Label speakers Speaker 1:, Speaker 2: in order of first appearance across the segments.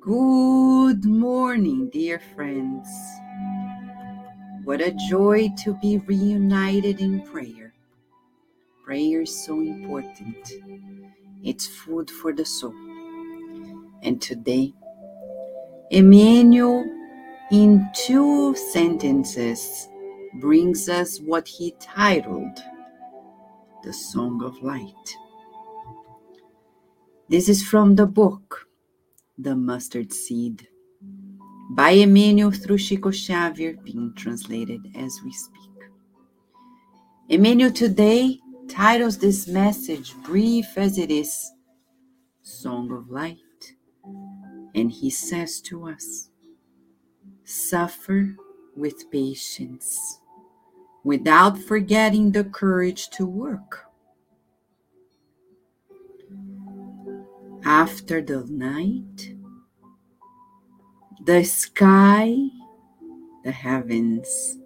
Speaker 1: Good morning, dear friends. What a joy to be reunited in prayer. Prayer is so important, it's food for the soul. And today, Emmanuel, in two sentences, brings us what he titled The Song of Light. This is from the book the Mustard Seed by Emmanuel through Chico Xavier, being translated as we speak. Emmanuel today titles this message, brief as it is, Song of Light. And he says to us, Suffer with patience, without forgetting the courage to work After the night, the sky, the heavens,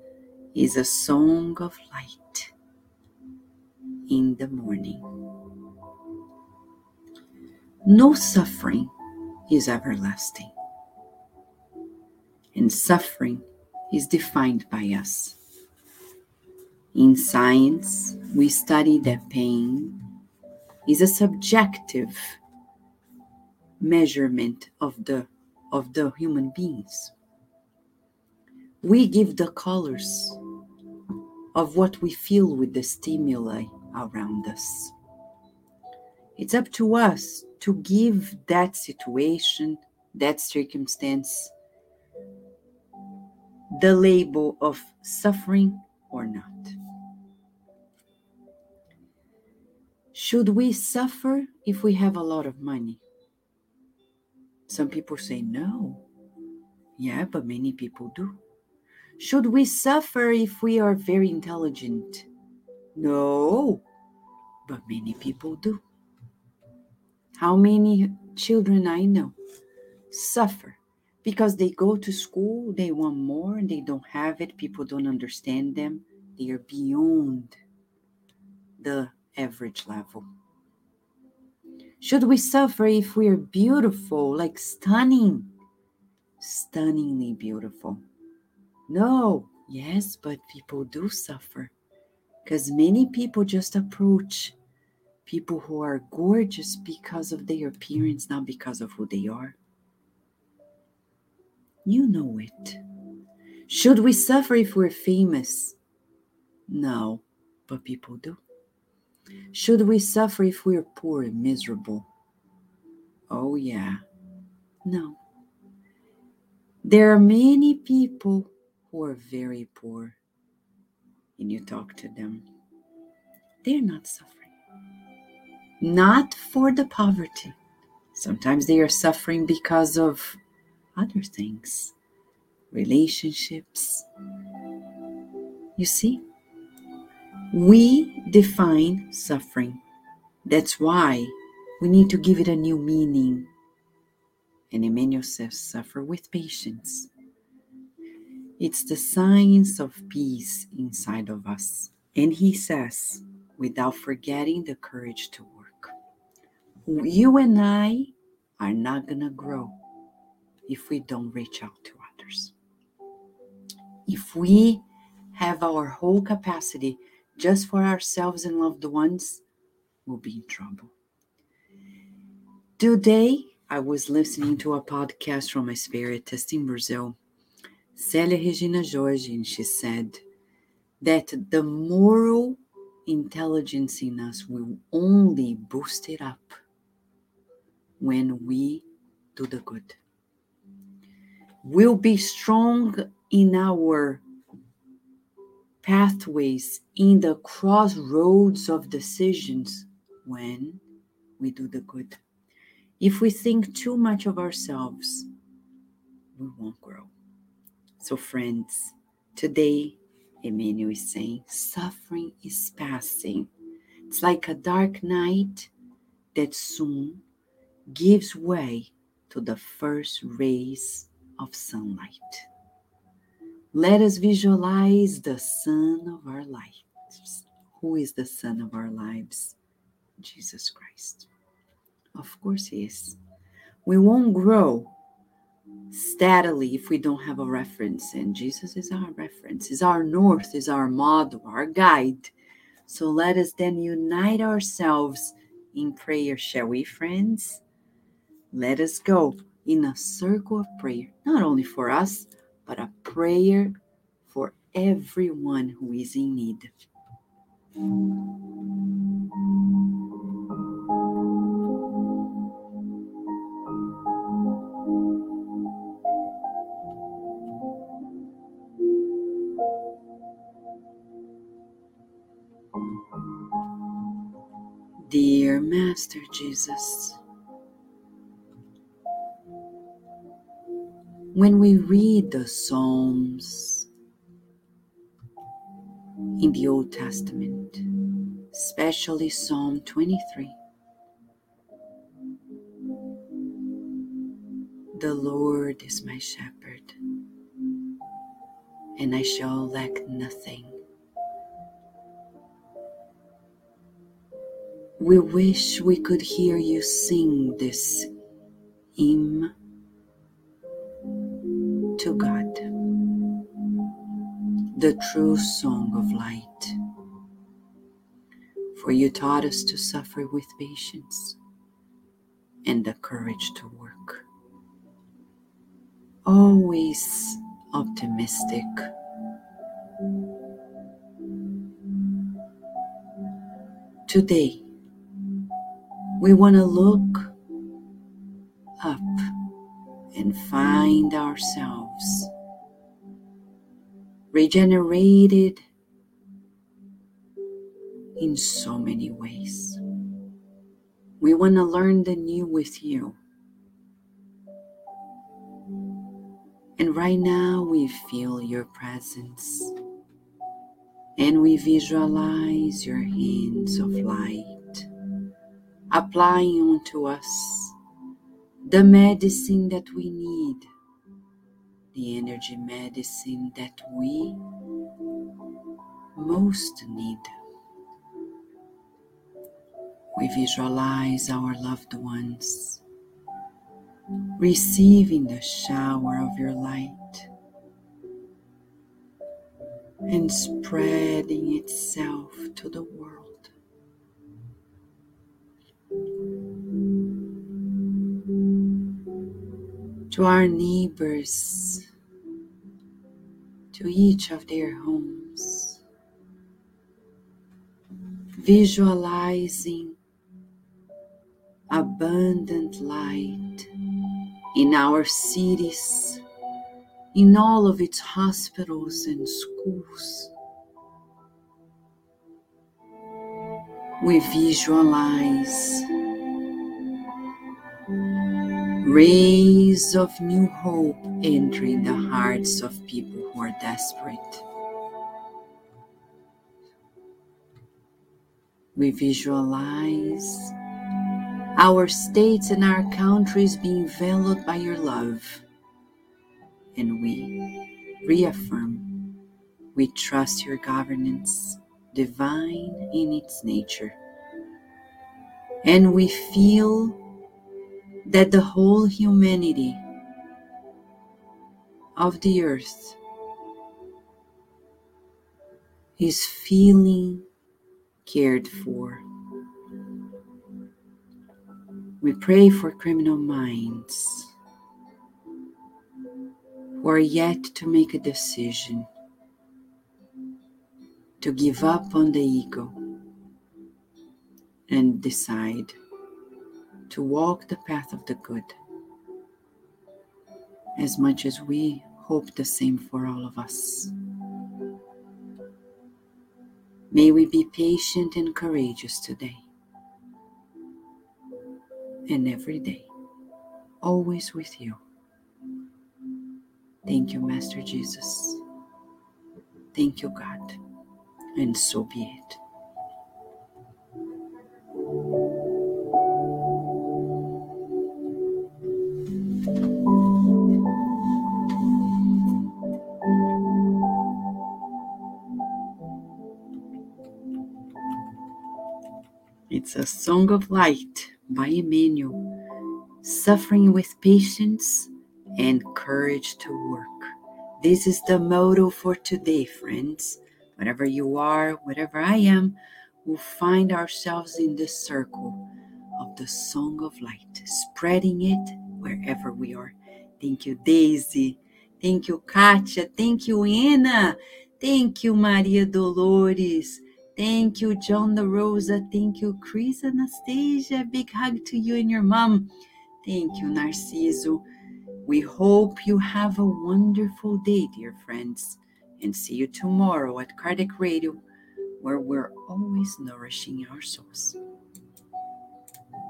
Speaker 1: is a song of light in the morning. No suffering is everlasting, and suffering is defined by us. In science, we study that pain is a subjective measurement of the of the human beings. We give the colors of what we feel with the stimuli around us. It's up to us to give that situation that circumstance the label of suffering or not. Should we suffer if we have a lot of money some people say no. Yeah, but many people do. Should we suffer if we are very intelligent? No, but many people do. How many children I know suffer because they go to school, they want more, and they don't have it. People don't understand them. They are beyond the average level. Should we suffer if we are beautiful, like stunning, stunningly beautiful? No, yes, but people do suffer because many people just approach people who are gorgeous because of their appearance, not because of who they are. You know it. Should we suffer if we're famous? No, but people do. Should we suffer if we are poor and miserable? Oh, yeah. No. There are many people who are very poor, and you talk to them. They're not suffering. Not for the poverty. Sometimes they are suffering because of other things, relationships. You see? We define suffering. That's why we need to give it a new meaning. And Emmanuel says, suffer with patience. It's the science of peace inside of us. And he says, without forgetting the courage to work. You and I are not going to grow if we don't reach out to others. If we have our whole capacity just for ourselves and loved ones, we'll be in trouble. Today, I was listening to a podcast from a spiritist in Brazil, Celia Regina Jorge, and she said that the moral intelligence in us will only boost it up when we do the good. We'll be strong in our pathways in the crossroads of decisions when we do the good. If we think too much of ourselves, we won't grow. So, friends, Today, Emmanuel is saying, suffering is passing. It's like a dark night that soon gives way to the first rays of sunlight. Let us visualize the sun of our lives. Who is the sun of our lives? Jesus Christ. Of course, He is. We won't grow steadily if we don't have a reference, and Jesus is our reference, is our north, is our model, our guide. So let us then unite ourselves in prayer, shall we, friends? Let us go in a circle of prayer, not only for us, but a prayer for everyone who is in need. Dear Master Jesus, when we read the Psalms in the Old Testament, especially Psalm 23, the Lord is my shepherd, and I shall lack nothing. We wish we could hear you sing this hymn to God, the true song of light. For you taught us to suffer with patience and the courage to work. Always optimistic. Today, we want to look up and find ourselves regenerated in so many ways. We want to learn the new with you. And right now we feel your presence and we visualize your hands of light applying onto us the medicine that we need, the energy medicine that we most need. We visualize our loved ones receiving the shower of your light and spreading itself to the world. to our neighbors, to each of their homes, visualizing abundant light in our cities, in all of its hospitals and schools. We visualize rays of new hope entering the hearts of people who are desperate. We visualize our states and our countries being veiled by your love. And we reaffirm we trust your governance, divine in its nature. And we feel that the whole humanity of the earth is feeling cared for. We pray for criminal minds who are yet to make a decision to give up on the ego and decide to walk the path of the good, as much as we hope the same for all of us. May we be patient and courageous today and every day, always with you. Thank you, Master Jesus. Thank you, God. And so be it. It's a song of light by Emmanuel, suffering with patience and courage to work. This is the motto for today, friends. Whatever you are, whatever I am, we'll find ourselves in the circle of the song of light, spreading it wherever we are. Thank you, Daisy. Thank you, Katia. Thank you, Anna. Thank you, Maria Dolores. Thank you, John the Rosa. Thank you, Chris Anastasia. Big hug to you and your mom. Thank you, Narciso. We hope you have a wonderful day, dear friends, and see you tomorrow at Kardec Radio, where we're always nourishing our souls.